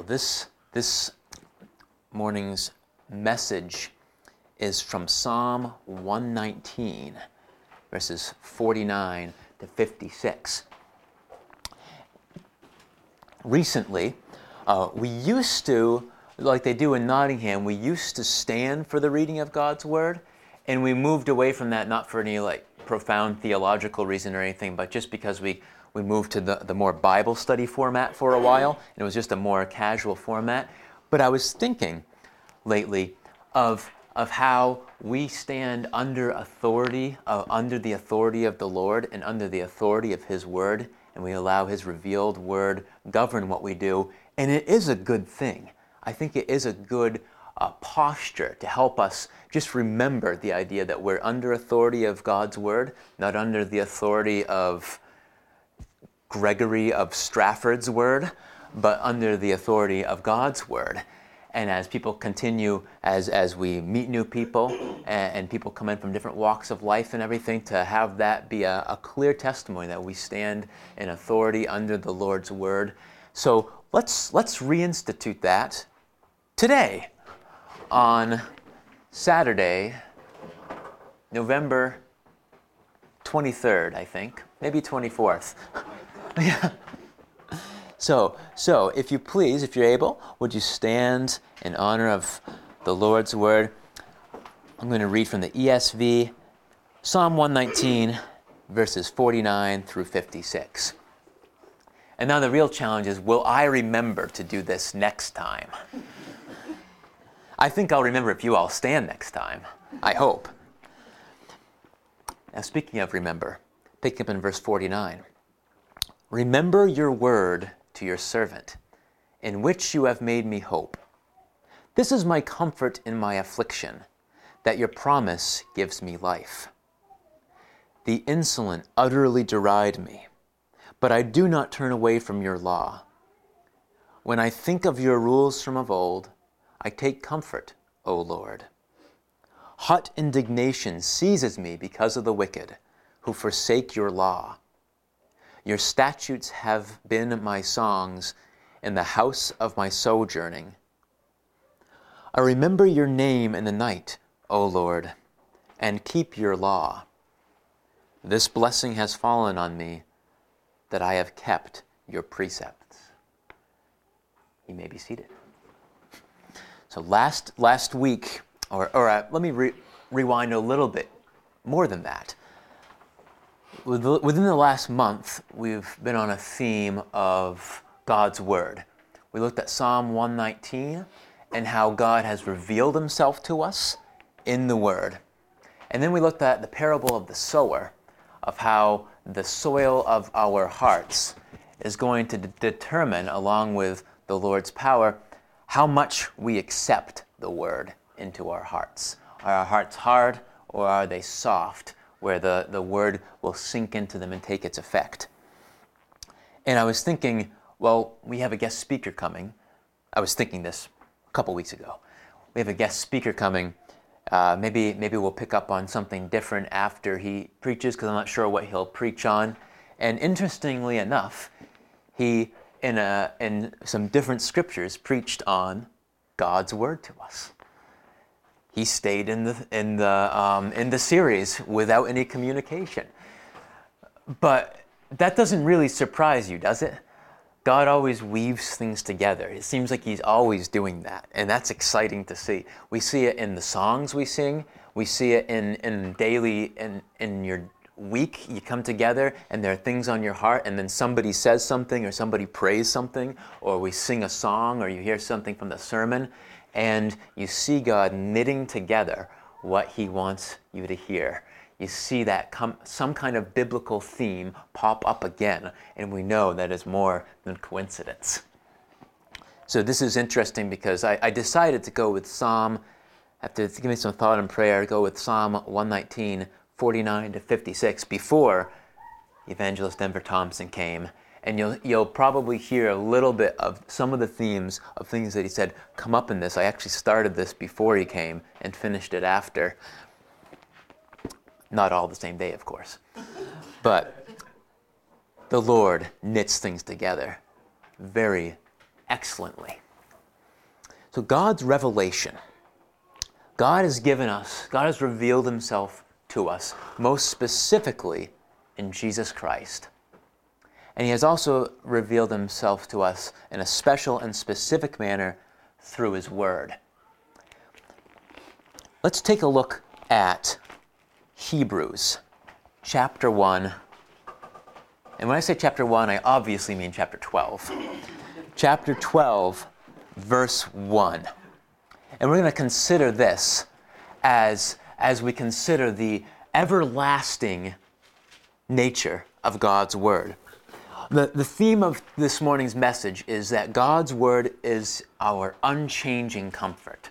Well, this, this morning's message is from Psalm 119, verses 49 to 56. Recently, uh, we used to, like they do in Nottingham, we used to stand for the reading of God's Word, and we moved away from that not for any like profound theological reason or anything, but just because we we moved to the, the more Bible study format for a while, and it was just a more casual format. But I was thinking lately of, of how we stand under authority, uh, under the authority of the Lord and under the authority of His Word, and we allow His revealed Word govern what we do. And it is a good thing. I think it is a good uh, posture to help us just remember the idea that we're under authority of God's Word, not under the authority of Gregory of Strafford's word, but under the authority of God's word. And as people continue, as, as we meet new people and, and people come in from different walks of life and everything, to have that be a, a clear testimony that we stand in authority under the Lord's word. So let's, let's reinstitute that today on Saturday, November 23rd, I think, maybe 24th. Yeah. So, so if you please, if you're able, would you stand in honor of the Lord's word? I'm going to read from the ESV, Psalm 119, verses 49 through 56. And now the real challenge is will I remember to do this next time? I think I'll remember if you all stand next time. I hope. Now, speaking of remember, picking up in verse 49. Remember your word to your servant, in which you have made me hope. This is my comfort in my affliction, that your promise gives me life. The insolent utterly deride me, but I do not turn away from your law. When I think of your rules from of old, I take comfort, O Lord. Hot indignation seizes me because of the wicked, who forsake your law. Your statutes have been my songs in the house of my sojourning. I remember your name in the night, O Lord, and keep your law. This blessing has fallen on me that I have kept your precepts. You may be seated. So last last week, or, or uh, let me re- rewind a little bit more than that within the last month, we've been on a theme of God's Word. We looked at Psalm 119 and how God has revealed Himself to us in the Word. And then we looked at the parable of the sower, of how the soil of our hearts is going to d- determine, along with the Lord's power, how much we accept the Word into our hearts. Are our hearts hard or are they soft? Where the, the word will sink into them and take its effect. And I was thinking, well, we have a guest speaker coming. I was thinking this a couple weeks ago. We have a guest speaker coming. Uh, maybe maybe we'll pick up on something different after he preaches because I'm not sure what he'll preach on. And interestingly enough, he in a in some different scriptures preached on God's word to us he stayed in the in the um, in the series without any communication. But that doesn't really surprise you, does it? God always weaves things together. It seems like He's always doing that, and that's exciting to see. We see it in the songs we sing. We see it in in daily in in your week. You come together, and there are things on your heart, and then somebody says something, or somebody prays something, or we sing a song, or you hear something from the sermon, and you see God knitting together what He wants you to hear. You see that com- some kind of biblical theme pop up again, and we know that is more than coincidence. So this is interesting because I, I decided to go with Psalm, after giving some thought and prayer, go with Psalm 119, 49 to 56 before Evangelist Denver Thompson came and you'll, you'll probably hear a little bit of some of the themes of things that he said come up in this. I actually started this before he came and finished it after. Not all the same day, of course. But the Lord knits things together very excellently. So, God's revelation. God has given us, God has revealed himself to us, most specifically in Jesus Christ. And he has also revealed himself to us in a special and specific manner through his word. Let's take a look at Hebrews chapter 1. And when I say chapter 1, I obviously mean chapter 12. chapter 12, verse 1. And we're going to consider this as, as we consider the everlasting nature of God's Word. The, the theme of this morning's message is that God's Word is our unchanging comfort.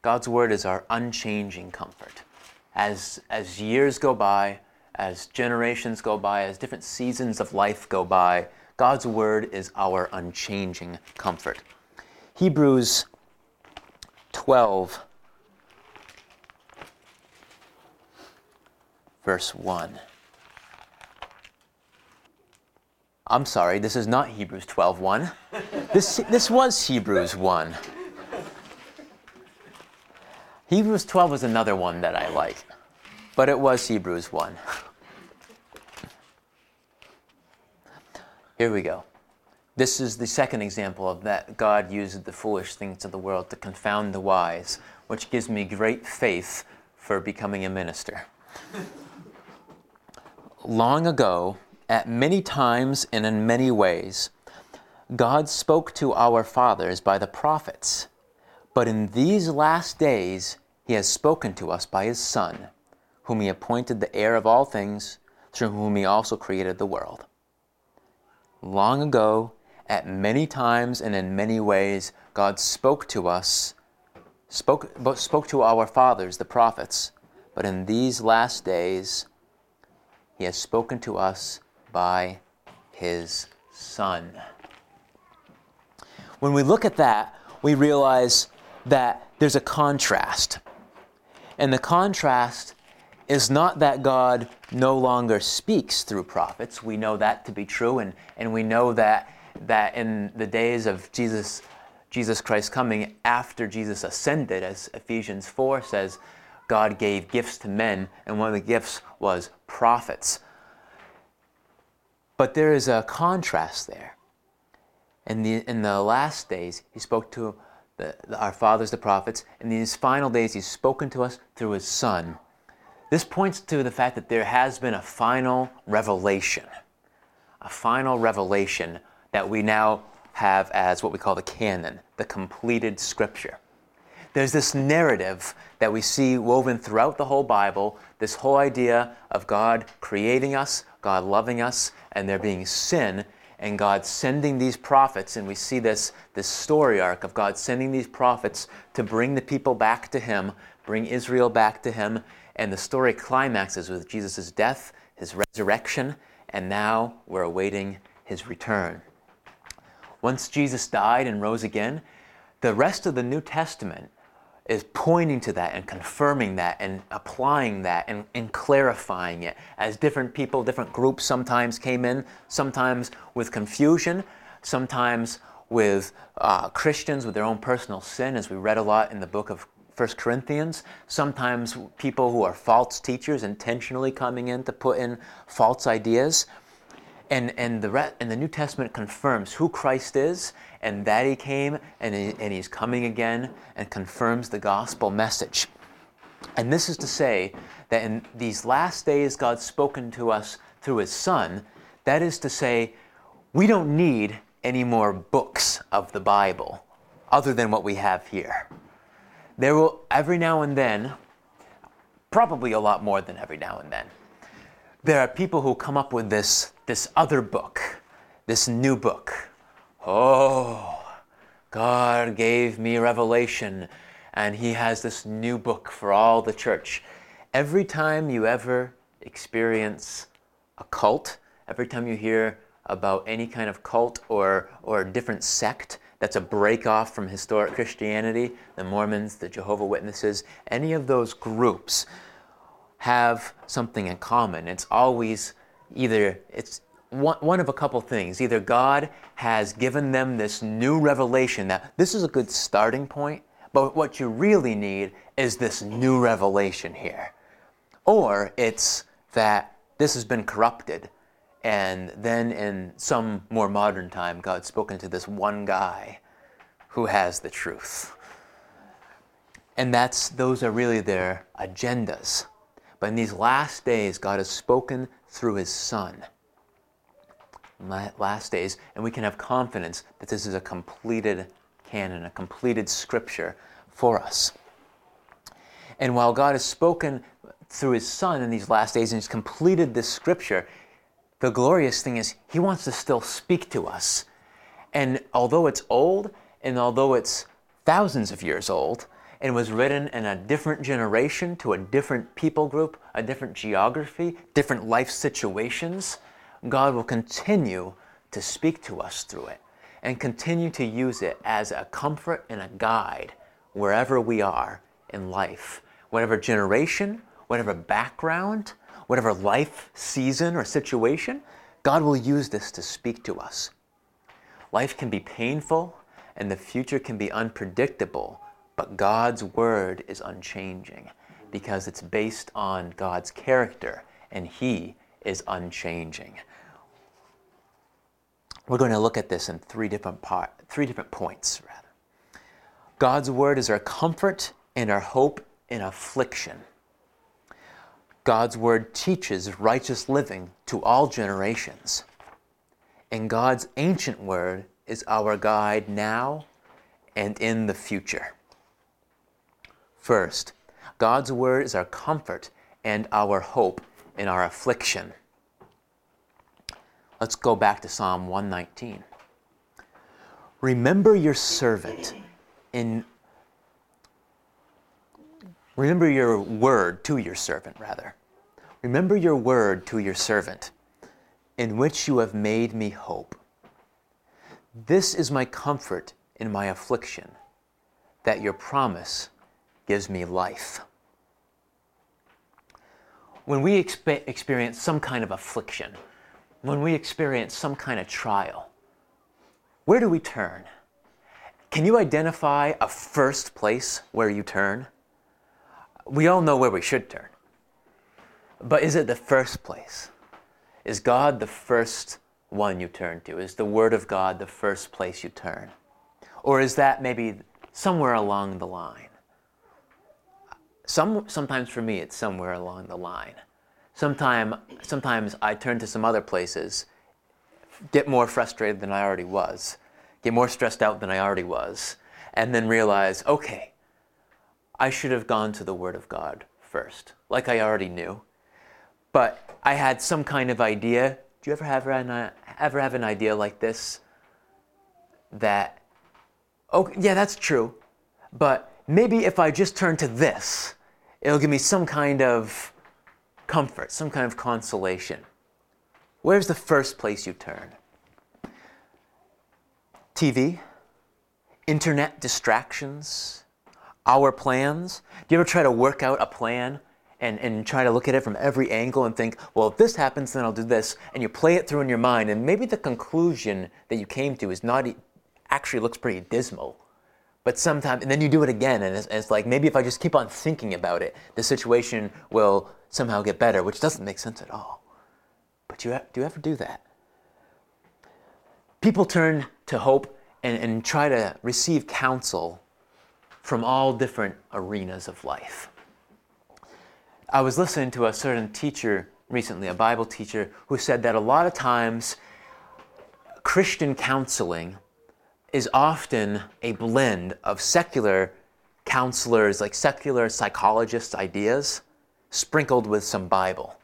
God's Word is our unchanging comfort. As, as years go by, as generations go by, as different seasons of life go by, God's Word is our unchanging comfort. Hebrews 12, verse 1. I'm sorry, this is not Hebrews 12:1. this, this was Hebrews 1. Hebrews 12 was another one that I like, but it was Hebrews 1. Here we go. This is the second example of that God uses the foolish things of the world to confound the wise, which gives me great faith for becoming a minister. Long ago, at many times and in many ways. God spoke to our fathers by the prophets, but in these last days he has spoken to us by his Son, whom he appointed the heir of all things, through whom he also created the world. Long ago, at many times and in many ways, God spoke to us, spoke, spoke to our fathers, the prophets, but in these last days, he has spoken to us by his Son. When we look at that, we realize that there's a contrast. And the contrast is not that God no longer speaks through prophets. We know that to be true, and, and we know that, that in the days of Jesus, Jesus Christ coming after Jesus ascended, as Ephesians 4 says, God gave gifts to men, and one of the gifts was prophets. But there is a contrast there. In the, in the last days, he spoke to the, the, our fathers, the prophets. In these final days, he's spoken to us through his Son. This points to the fact that there has been a final revelation, a final revelation that we now have as what we call the canon, the completed scripture. There's this narrative that we see woven throughout the whole Bible, this whole idea of God creating us, God loving us, and there being sin, and God sending these prophets, and we see this, this story arc of God sending these prophets to bring the people back to Him, bring Israel back to Him, and the story climaxes with Jesus' death, His resurrection, and now we're awaiting His return. Once Jesus died and rose again, the rest of the New Testament is pointing to that and confirming that and applying that and, and clarifying it as different people, different groups sometimes came in, sometimes with confusion, sometimes with uh, Christians with their own personal sin, as we read a lot in the book of 1 Corinthians. Sometimes people who are false teachers intentionally coming in to put in false ideas. And, and, the, re- and the New Testament confirms who Christ is and that he came and, he, and he's coming again and confirms the gospel message. And this is to say that in these last days, God's spoken to us through his Son. That is to say, we don't need any more books of the Bible other than what we have here. There will, every now and then, probably a lot more than every now and then, there are people who come up with this, this other book, this new book, Oh, God gave me revelation, and He has this new book for all the church. Every time you ever experience a cult, every time you hear about any kind of cult or, or different sect that's a break off from historic Christianity, the Mormons, the Jehovah Witnesses, any of those groups have something in common. It's always either it's one, one of a couple things. Either God has given them this new revelation that this is a good starting point, but what you really need is this new revelation here. Or it's that this has been corrupted, and then in some more modern time, God's spoken to this one guy who has the truth. And that's those are really their agendas. But in these last days, God has spoken through his Son. Last days, and we can have confidence that this is a completed canon, a completed scripture for us. And while God has spoken through his Son in these last days and he's completed this scripture, the glorious thing is he wants to still speak to us. And although it's old, and although it's thousands of years old, and was written in a different generation to a different people group, a different geography, different life situations, God will continue to speak to us through it and continue to use it as a comfort and a guide wherever we are in life, whatever generation, whatever background, whatever life season or situation, God will use this to speak to us. Life can be painful and the future can be unpredictable but God's word is unchanging because it's based on God's character and He is unchanging. We're going to look at this in three different part, three different points rather. God's word is our comfort and our hope in affliction. God's word teaches righteous living to all generations. And God's ancient word is our guide now and in the future. First, God's word is our comfort and our hope in our affliction. Let's go back to Psalm 119. Remember your servant in Remember your word to your servant, rather. Remember your word to your servant, in which you have made me hope. This is my comfort in my affliction, that your promise gives me life. When we expe- experience some kind of affliction, when we experience some kind of trial, where do we turn? Can you identify a first place where you turn? We all know where we should turn. But is it the first place? Is God the first one you turn to? Is the Word of God the first place you turn? Or is that maybe somewhere along the line? Some, sometimes for me, it's somewhere along the line. Sometime, sometimes I turn to some other places, get more frustrated than I already was, get more stressed out than I already was, and then realize, okay, I should have gone to the Word of God first, like I already knew. But I had some kind of idea. Do you ever have an, uh, ever have an idea like this? That, oh, yeah, that's true. But maybe if I just turn to this, it'll give me some kind of comfort, some kind of consolation. Where's the first place you turn? TV? Internet distractions? Our plans? Do you ever try to work out a plan and, and try to look at it from every angle and think, well, if this happens, then I'll do this? And you play it through in your mind, and maybe the conclusion that you came to is not actually looks pretty dismal but sometimes, and then you do it again, and it's, it's, like maybe if I just keep on thinking about it, the situation will somehow get better, which doesn't make sense at all. But you, have, do you ever do that? People turn to hope and, and try to receive counsel from all different arenas of life. I was listening to a certain teacher recently, a Bible teacher, who said that a lot of times Christian counseling is often a blend of secular counselors, like secular psychologists' ideas, sprinkled with some Bible.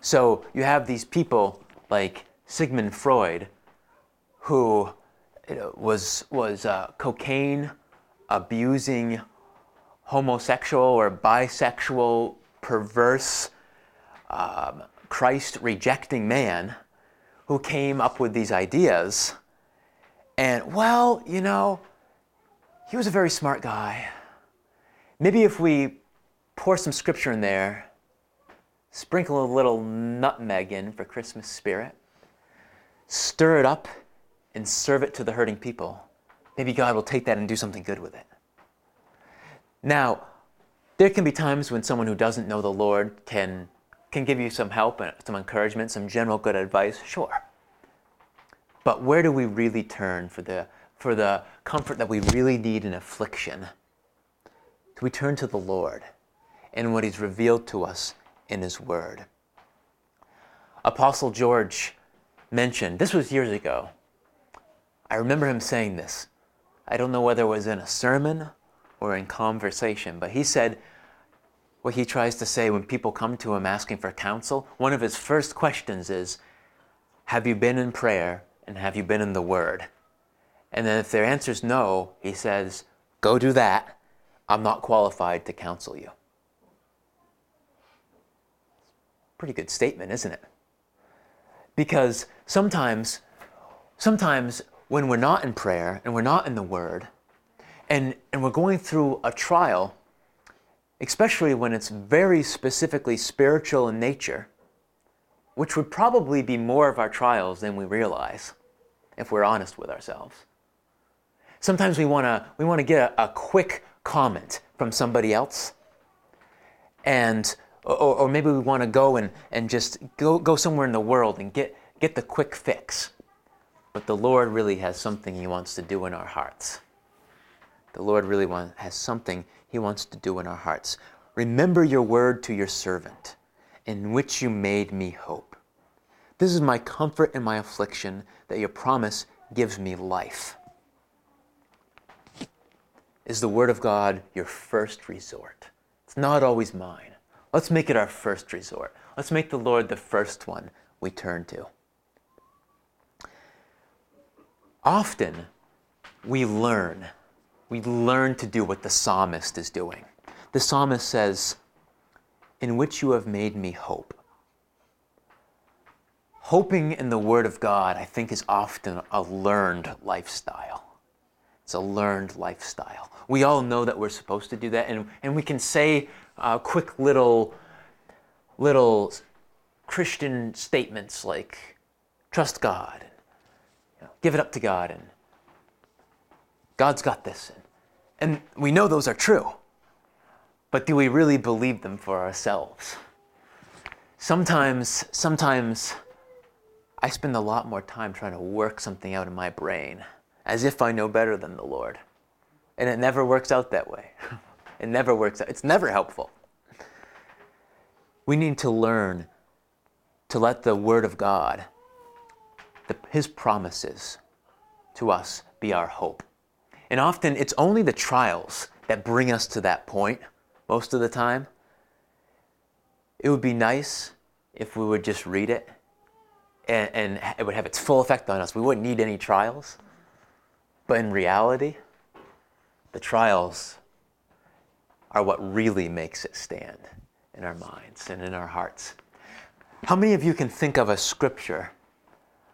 So you have these people like Sigmund Freud, who was was uh, cocaine abusing, homosexual or bisexual, perverse, um, Christ rejecting man, who came up with these ideas and, well, you know, he was a very smart guy. Maybe if we pour some scripture in there, sprinkle a little nutmeg in for Christmas spirit, stir it up and serve it to the hurting people, maybe God will take that and do something good with it. Now, there can be times when someone who doesn't know the Lord can, can give you some help and some encouragement, some general good advice, sure. But where do we really turn for the, for the comfort that we really need in affliction? Do we turn to the Lord and what He's revealed to us in His Word? Apostle George mentioned, this was years ago. I remember him saying this. I don't know whether it was in a sermon or in conversation, but he said what he tries to say when people come to him asking for counsel. One of his first questions is, Have you been in prayer and have you been in the Word? And then if their answer is no, he says, Go do that. I'm not qualified to counsel you. Pretty good statement, isn't it? Because sometimes, sometimes when we're not in prayer and we're not in the Word, and, and we're going through a trial, especially when it's very specifically spiritual in nature, which would probably be more of our trials than we realize if we're honest with ourselves. Sometimes we want to we want to get a, a, quick comment from somebody else, and or, or maybe we want to go and, and just go, go somewhere in the world and get, get the quick fix. But the Lord really has something He wants to do in our hearts. The Lord really want, has something He wants to do in our hearts. Remember your word to your servant, in which you made me hope. This is my comfort in my affliction, that your promise gives me life. Is the Word of God your first resort? It's not always mine. Let's make it our first resort. Let's make the Lord the first one we turn to. Often we learn, we learn to do what the psalmist is doing. The psalmist says, In which you have made me hope. Hoping in the Word of God, I think, is often a learned lifestyle. It's a learned lifestyle. We all know that we're supposed to do that, and, and we can say uh, quick little, little Christian statements like trust God, and, you know, give it up to God, and God's got this. And, and we know those are true, but do we really believe them for ourselves? Sometimes, sometimes I spend a lot more time trying to work something out in my brain as if I know better than the Lord. And it never works out that way. It never works out. It's never helpful. We need to learn to let the Word of God, the, His promises to us, be our hope. And often it's only the trials that bring us to that point, most of the time. It would be nice if we would just read it and, and it would have its full effect on us. We wouldn't need any trials. But in reality, the trials are what really makes it stand in our minds and in our hearts. How many of you can think of a scripture,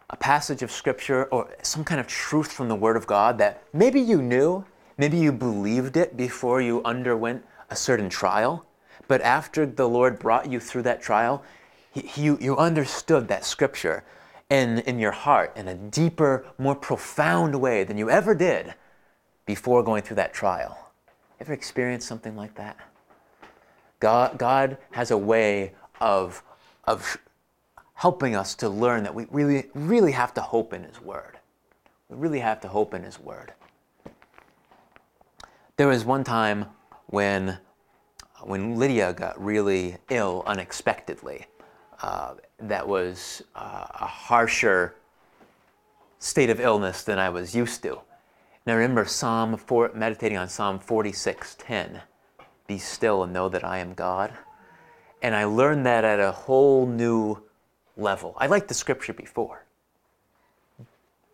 a passage of scripture, or some kind of truth from the Word of God that maybe you knew, maybe you believed it before you underwent a certain trial, but after the Lord brought you through that trial, he, you, you understood that scripture in, in your heart in a deeper, more profound way than you ever did before going through that trial. Ever experienced something like that? God, God has a way of, of helping us to learn that we really, really have to hope in His Word. We really have to hope in His Word. There was one time when, when Lydia got really ill unexpectedly. Uh, that was uh, a harsher state of illness than I was used to. And I remember Psalm 4, meditating on Psalm 46:10, "Be still and know that I am God." And I learned that at a whole new level. I liked the scripture before,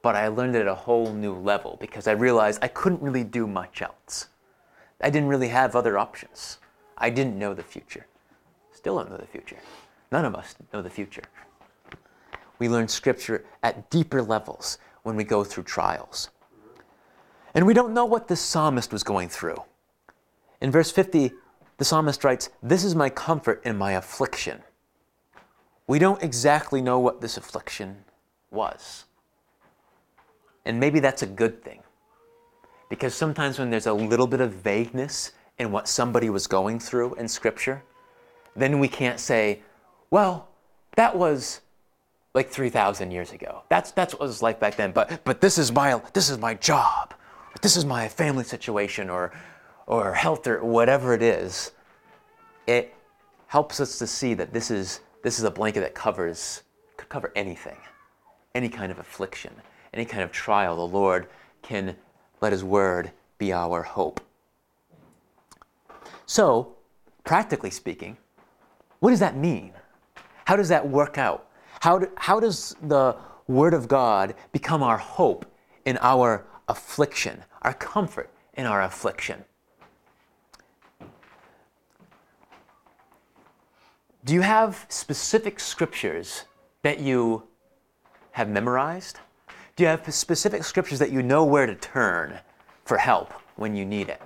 but I learned it at a whole new level because I realized I couldn't really do much else. I didn't really have other options. I didn't know the future. Still don't know the future. None of us know the future. We learn scripture at deeper levels when we go through trials. And we don't know what this psalmist was going through. In verse 50, the psalmist writes, This is my comfort in my affliction. We don't exactly know what this affliction was. And maybe that's a good thing. Because sometimes when there's a little bit of vagueness in what somebody was going through in Scripture, then we can't say, well, that was like 3,000 years ago. That's, that's what was like back then. But, but this, is my, this is my job. This is my family situation or, or health or whatever it is. It helps us to see that this is, this is a blanket that covers, could cover anything, any kind of affliction, any kind of trial. The Lord can let His word be our hope. So, practically speaking, what does that mean? How does that work out? How, do, how does the Word of God become our hope in our affliction, our comfort in our affliction? Do you have specific scriptures that you have memorized? Do you have specific scriptures that you know where to turn for help when you need it?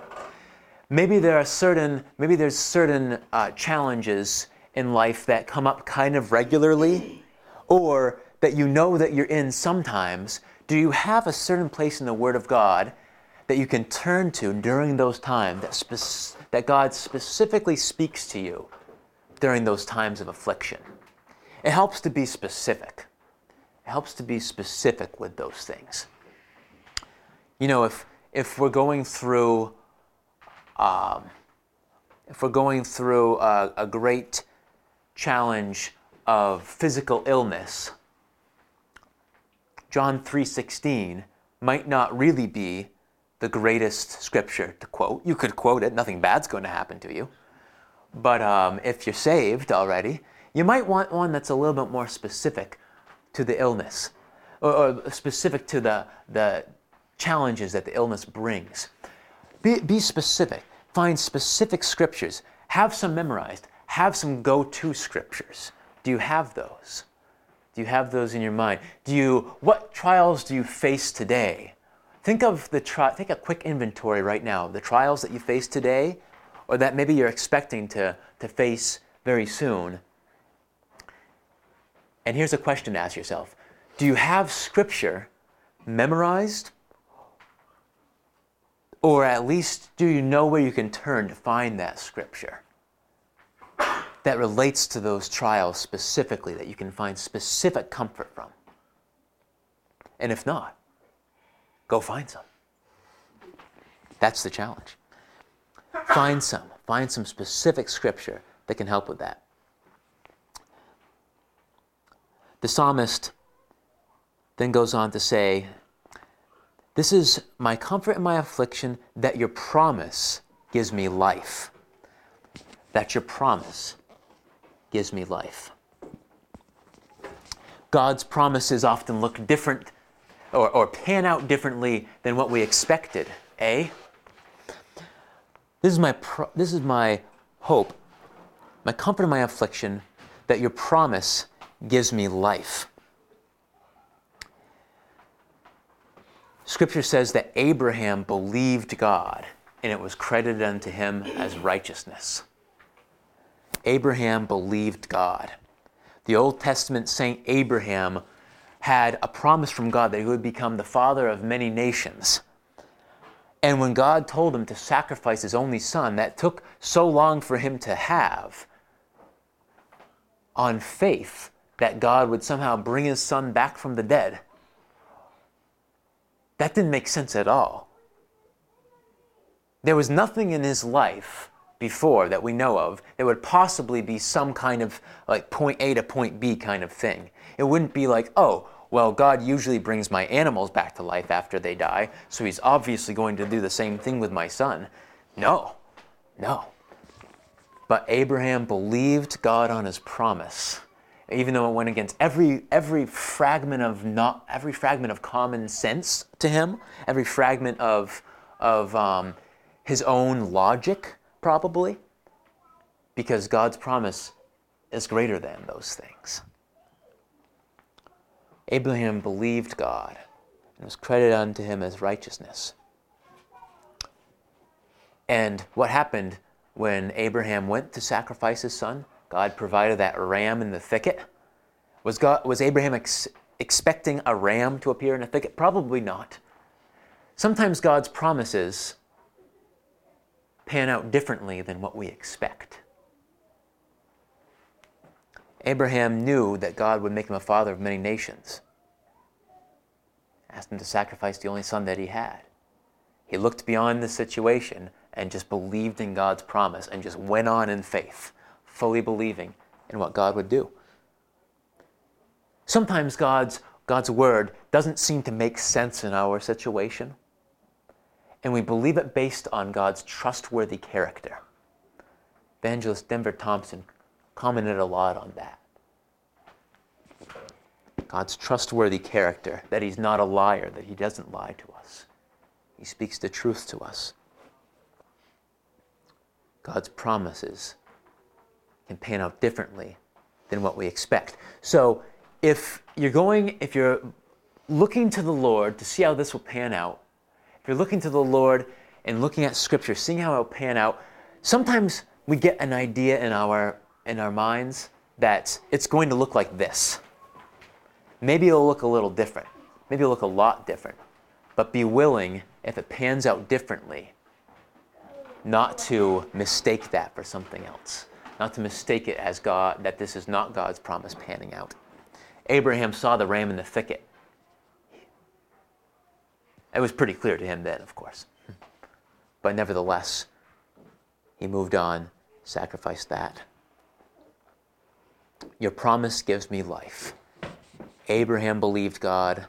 Maybe there are certain, maybe there's certain uh, challenges in life that come up kind of regularly, or that you know that you're in sometimes. Do you have a certain place in the Word of God that you can turn to during those times that, that God specifically speaks to you during those times of affliction? It helps to be specific. Helps to be specific with those things. You know, if, if we're going through um, if we're going through a, a great challenge of physical illness, John 3:16 might not really be the greatest scripture to quote. You could quote it; nothing bad's going to happen to you. But um, if you're saved already, you might want one that's a little bit more specific to the illness, or, or specific to the the challenges that the illness brings. Be, be specific. Find specific scriptures. Have some memorized. Have some go to scriptures. Do you have those? Do you have those in your mind? Do you, what trials do you face today? Think of the tri- take a quick inventory right now the trials that you face today, or that maybe you're expecting to, to face very soon. And here's a question to ask yourself Do you have scripture memorized or at least, do you know where you can turn to find that scripture that relates to those trials specifically, that you can find specific comfort from? And if not, go find some. That's the challenge. Find some. Find some specific scripture that can help with that. The psalmist then goes on to say this is my comfort in my affliction that your promise gives me life. That your promise gives me life. God's promises often look different or, or pan out differently than what we expected, eh? This is my, pro- this is my hope, my comfort in my affliction, that your promise gives me life. Scripture says that Abraham believed God and it was credited unto him as righteousness. Abraham believed God. The Old Testament saint Abraham had a promise from God that he would become the father of many nations. And when God told him to sacrifice his only son, that took so long for him to have, on faith that God would somehow bring his son back from the dead that didn't make sense at all. There was nothing in his life before that we know of that would possibly be some kind of like point A to point B kind of thing. It wouldn't be like, oh, well, God usually brings my animals back to life after they die, so he's obviously going to do the same thing with my son. No, no. But Abraham believed God on his promise even though it went against every every fragment of not every fragment of common sense to him, every fragment of of um, his own logic, probably, because God's promise is greater than those things. Abraham believed God and was credited unto him as righteousness. And what happened when Abraham went to sacrifice his son? God provided that ram in the thicket. Was, God, was Abraham ex- expecting a ram to appear in a thicket? Probably not. Sometimes God's promises pan out differently than what we expect. Abraham knew that God would make him a father of many nations. Asked him to sacrifice the only son that he had. He looked beyond the situation and just believed in God's promise and just went on in faith, fully believing in what God would do. Sometimes God's, God's word doesn't seem to make sense in our situation, and we believe it based on God's trustworthy character. Evangelist Denver Thompson commented a lot on that. God's trustworthy character, that He's not a liar, that He doesn't lie to us. He speaks the truth to us. God's promises can pan out differently than what we expect. So, if you're going, if you're looking to the Lord to see how this will pan out, if you're looking to the Lord and looking at Scripture, seeing how it will pan out, sometimes we get an idea in our in our minds that it's going to look like this. Maybe it'll look a little different. Maybe it'll look a lot different. But be willing, if it pans out differently, not to mistake that for something else. Not to mistake it as God, that this is not God's promise panning out. Abraham saw the ram in the thicket. It was pretty clear to him then, of course. But nevertheless, he moved on, sacrificed that. Your promise gives me life. Abraham believed God,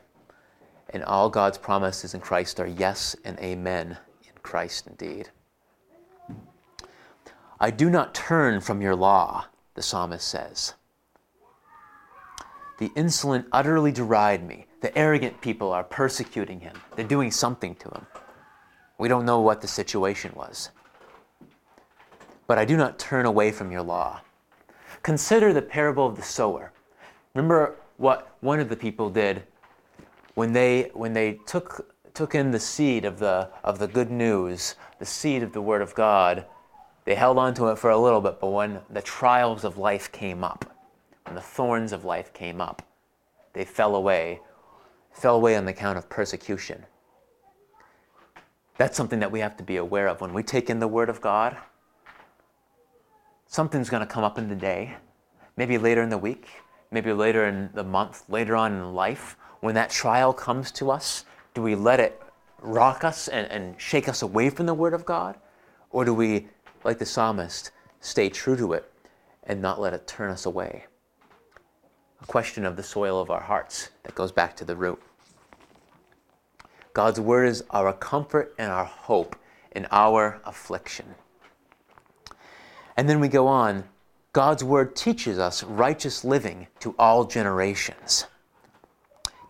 and all God's promises in Christ are yes and amen in Christ indeed. I do not turn from your law, the psalmist says. The insolent utterly deride me. The arrogant people are persecuting him. They're doing something to him. We don't know what the situation was. But I do not turn away from your law. Consider the parable of the sower. Remember what one of the people did when they, when they took, took in the seed of the, of the good news, the seed of the Word of God. They held on to it for a little bit, but when the trials of life came up, when the thorns of life came up, they fell away, fell away on the account of persecution. That's something that we have to be aware of. When we take in the Word of God, something's going to come up in the day, maybe later in the week, maybe later in the month, later on in life. When that trial comes to us, do we let it rock us and, and shake us away from the Word of God? Or do we, like the psalmist, stay true to it and not let it turn us away? A question of the soil of our hearts that goes back to the root. God's Word is our comfort and our hope in our affliction. And then we go on God's Word teaches us righteous living to all generations.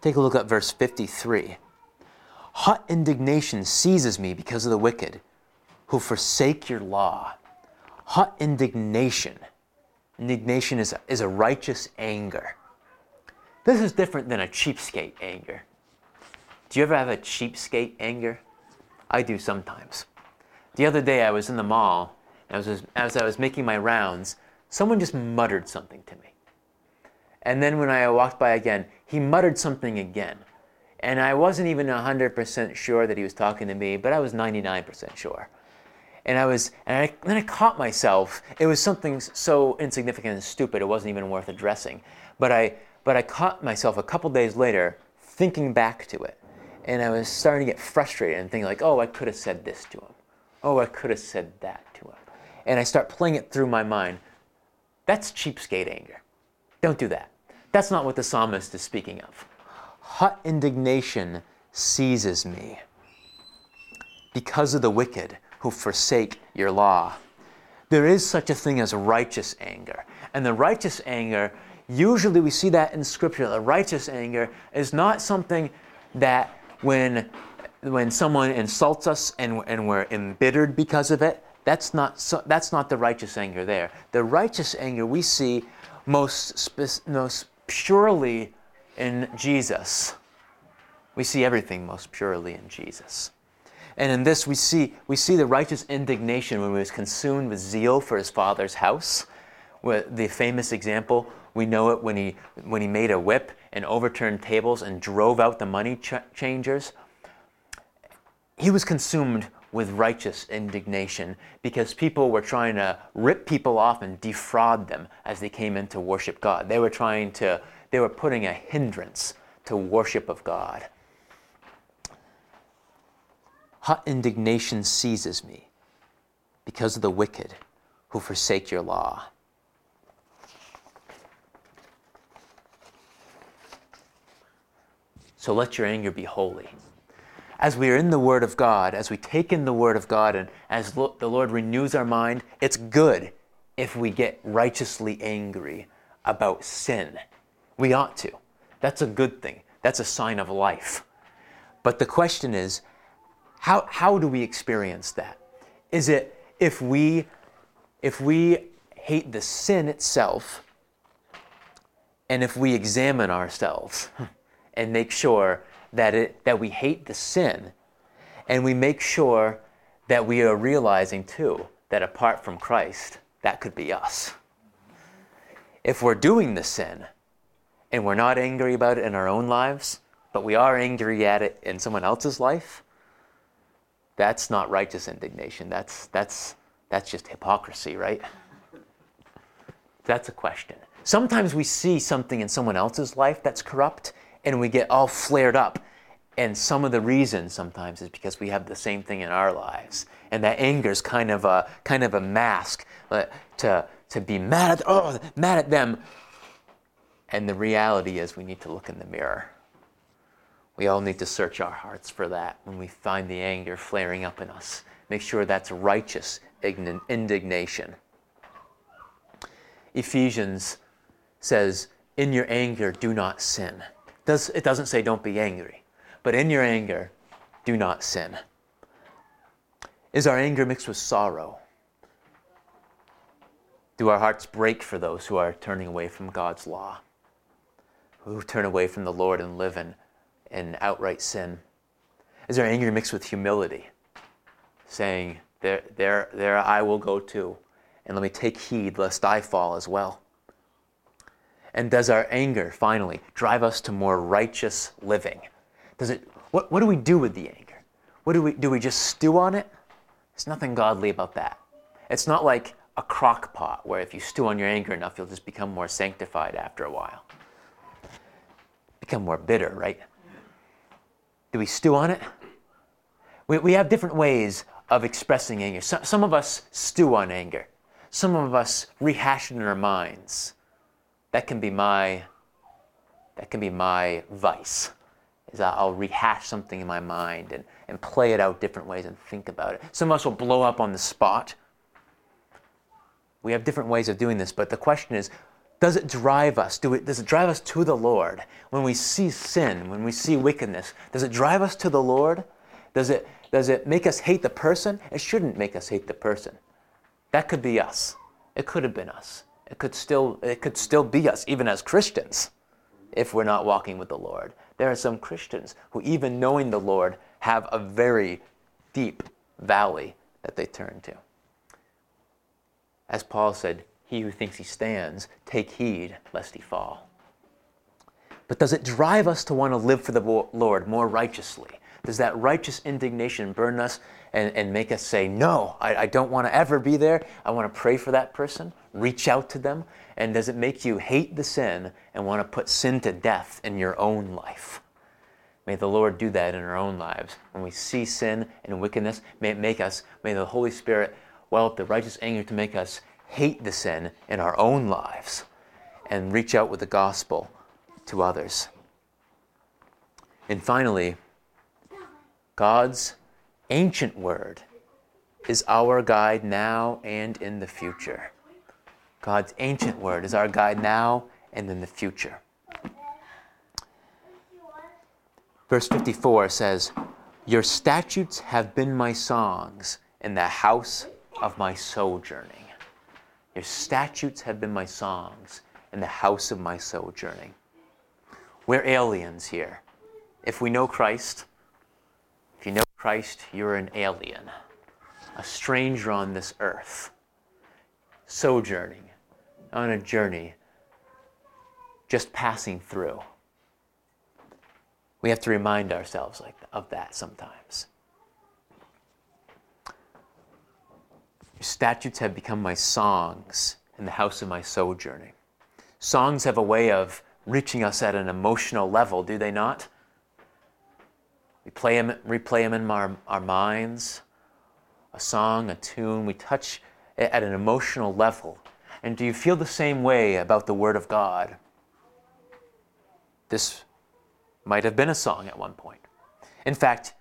Take a look at verse 53. Hot indignation seizes me because of the wicked who forsake your law. Hot indignation. Indignation is a, is a righteous anger. This is different than a cheapskate anger. Do you ever have a cheapskate anger? I do sometimes. The other day I was in the mall and as, as I was making my rounds, someone just muttered something to me. And then when I walked by again, he muttered something again. And I wasn't even 100% sure that he was talking to me, but I was 99% sure. And I was, and I, then I caught myself. It was something so insignificant and stupid, it wasn't even worth addressing. But I, but I caught myself a couple days later thinking back to it. And I was starting to get frustrated and thinking like, oh, I could have said this to him. Oh, I could have said that to him and I start playing it through my mind, that's cheapskate anger. Don't do that. That's not what the psalmist is speaking of. Hot indignation seizes me because of the wicked who forsake your law. There is such a thing as righteous anger. And the righteous anger, usually we see that in Scripture. The righteous anger is not something that when, when someone insults us and, and we're embittered because of it, that's not, so, that's not the righteous anger there. The righteous anger we see most, spe- most purely in Jesus. We see everything most purely in Jesus. And in this, we see, we see the righteous indignation when he was consumed with zeal for his father's house. The famous example, we know it when he, when he made a whip and overturned tables and drove out the money ch- changers. He was consumed with righteous indignation because people were trying to rip people off and defraud them as they came in to worship God. They were trying to, they were putting a hindrance to worship of God. Hot indignation seizes me because of the wicked who forsake your law. So let your anger be holy. As we are in the Word of God, as we take in the Word of God, and as lo- the Lord renews our mind, it's good if we get righteously angry about sin. We ought to. That's a good thing. That's a sign of life. But the question is, how, how do we experience that? Is it if we if we hate the sin itself and if we examine ourselves hmm. and make sure that it that we hate the sin and we make sure that we are realizing too that apart from Christ that could be us. If we're doing the sin and we're not angry about it in our own lives, but we are angry at it in someone else's life, that's not righteous indignation. That's, that's, that's just hypocrisy, right? That's a question. Sometimes we see something in someone else's life that's corrupt and we get all flared up. And some of the reason sometimes is because we have the same thing in our lives. And that anger is kind of a, kind of a mask uh, to, to be mad at, oh, mad at them. And the reality is we need to look in the mirror we all need to search our hearts for that when we find the anger flaring up in us. Make sure that's righteous indignation. Ephesians says, In your anger, do not sin. It doesn't say don't be angry, but in your anger, do not sin. Is our anger mixed with sorrow? Do our hearts break for those who are turning away from God's law, who turn away from the Lord and live in and outright sin? Is there anger mixed with humility? Saying, there, there, there I will go too, and let me take heed lest I fall as well. And does our anger finally drive us to more righteous living? Does it, what, what do we do with the anger? What do we, do we just stew on it? There's nothing godly about that. It's not like a crock pot where if you stew on your anger enough, you'll just become more sanctified after a while. Become more bitter, right? Do we stew on it? We, we have different ways of expressing anger. So, some of us stew on anger. Some of us rehash it in our minds. That can be my that can be my vice. Is I'll rehash something in my mind and, and play it out different ways and think about it. Some of us will blow up on the spot. We have different ways of doing this, but the question is does it drive us? Do it, does it drive us to the Lord? When we see sin, when we see wickedness, does it drive us to the Lord? Does it, does it make us hate the person? It shouldn't make us hate the person. That could be us. It could have been us. It could still, it could still be us, even as Christians, if we're not walking with the Lord. There are some Christians who, even knowing the Lord, have a very deep valley that they turn to. As Paul said, he who thinks he stands, take heed lest he fall. But does it drive us to want to live for the Lord more righteously? Does that righteous indignation burn us and, and make us say, No, I, I don't want to ever be there. I want to pray for that person, reach out to them? And does it make you hate the sin and want to put sin to death in your own life? May the Lord do that in our own lives. When we see sin and wickedness, may it make us, may the Holy Spirit well up the righteous anger to make us hate the sin in our own lives and reach out with the gospel to others. And finally, God's ancient word is our guide now and in the future. God's ancient word is our guide now and in the future. Verse 54 says, Your statutes have been my songs in the house of my sojourning. Your statutes have been my songs in the house of my sojourning. We're aliens here. If we know Christ, if you know Christ, you're an alien, a stranger on this earth, sojourning on a journey, just passing through. We have to remind ourselves like, of that sometimes. Your statutes have become my songs in the house of my sojourning. Songs have a way of reaching us at an emotional level, do they not? We play them, replay them in our, our minds, a song, a tune. We touch it at an emotional level. And do you feel the same way about the Word of God? This might have been a song at one point. In fact,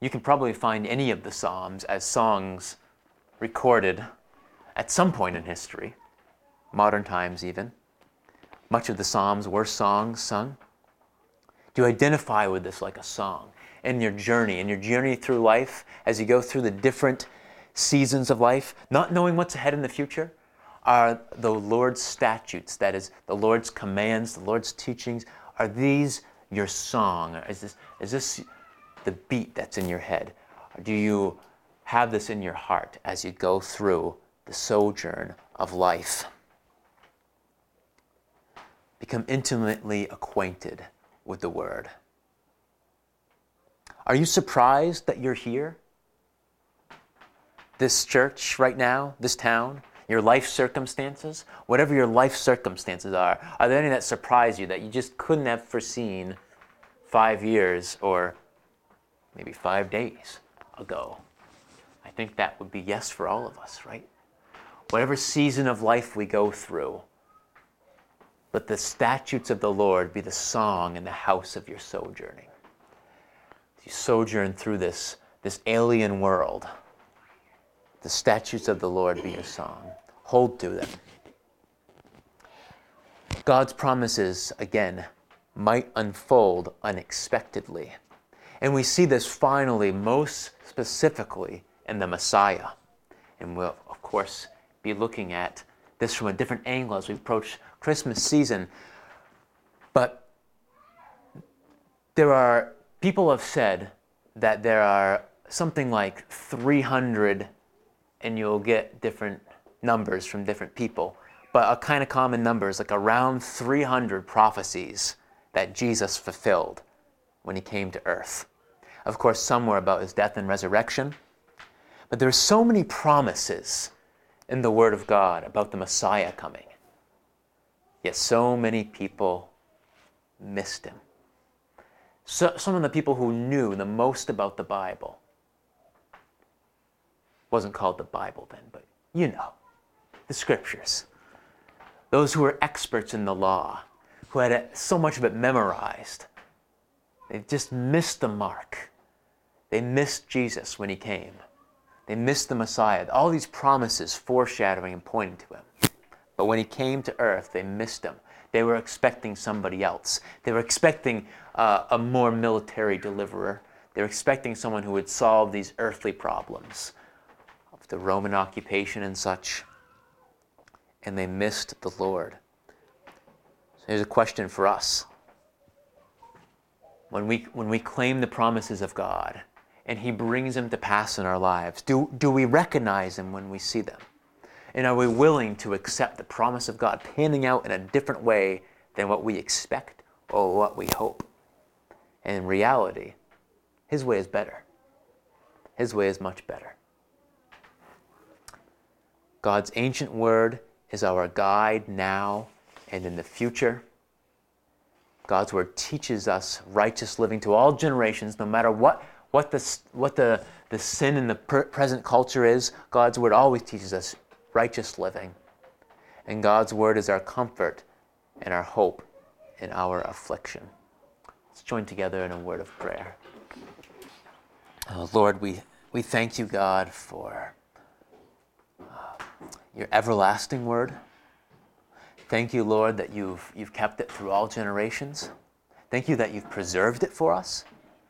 you can probably find any of the Psalms as songs recorded at some point in history, modern times even. Much of the Psalms were songs sung. Do you identify with this like a song in your journey, in your journey through life, as you go through the different seasons of life, not knowing what's ahead in the future? Are the Lord's statutes, that is, the Lord's commands, the Lord's teachings, are these your song? Is this, is this the beat that's in your head? do you have this in your heart as you go through the sojourn of life? become intimately acquainted with the Word. Are you surprised that you're here? This church right now, this town, your life circumstances, whatever your life circumstances are, are there any that surprise you that you just couldn't have foreseen five years or maybe five days ago? Think that would be yes for all of us, right? Whatever season of life we go through, let the statutes of the Lord be the song in the house of your sojourning. You sojourn through this, this alien world, the statutes of the Lord be your song. Hold to them. God's promises, again, might unfold unexpectedly. And we see this finally, most specifically, in the Messiah. And we'll, of course, be looking at this from a different angle as we approach Christmas season. But there are, people have said that there are something like 300, and you'll get different numbers from different people, but a kind of common number is like around 300 prophecies that Jesus fulfilled when he came to earth. Of course, some were about his death and resurrection, but there are so many promises in the Word of God about the Messiah coming. Yet so many people missed him. So, some of the people who knew the most about the Bible wasn't called the Bible then, but you know, the scriptures. Those who were experts in the law, who had so much of it memorized, they just missed the mark. They missed Jesus when he came. They missed the Messiah. All these promises foreshadowing and pointing to him. But when he came to earth, they missed him. They were expecting somebody else. They were expecting uh, a more military deliverer. They were expecting someone who would solve these earthly problems of the Roman occupation and such. And they missed the Lord. So here's a question for us. When we, when we claim the promises of God and He brings them to pass in our lives, do, do we recognize them when we see them? And are we willing to accept the promise of God panning out in a different way than what we expect or what we hope? And in reality, His way is better. His way is much better. God's ancient word is our guide now and in the future. God's word teaches us righteous living to all generations, no matter what, what, the, what the, the sin in the present culture is. God's word always teaches us righteous living. And God's word is our comfort and our hope in our affliction. Let's join together in a word of prayer. Oh, Lord, we, we thank you, God, for uh, your everlasting word. Thank you, Lord, that you've, you've kept it through all generations. Thank you that you've preserved it for us,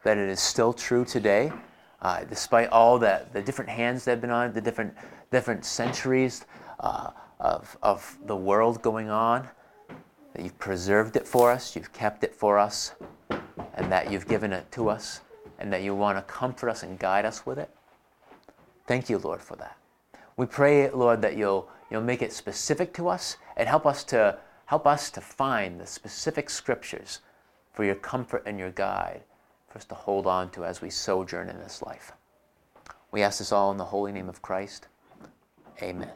that it is still true today, uh, despite all the, the different hands that have been on it, the different different centuries uh, of, of the world going on, that you've preserved it for us, you've kept it for us, and that you've given it to us, and that you want to comfort us and guide us with it. Thank you, Lord, for that. We pray, Lord, that you'll, you'll make it specific to us and help us to help us to find the specific scriptures for your comfort and your guide for us to hold on to as we sojourn in this life. We ask this all in the holy name of Christ. Amen.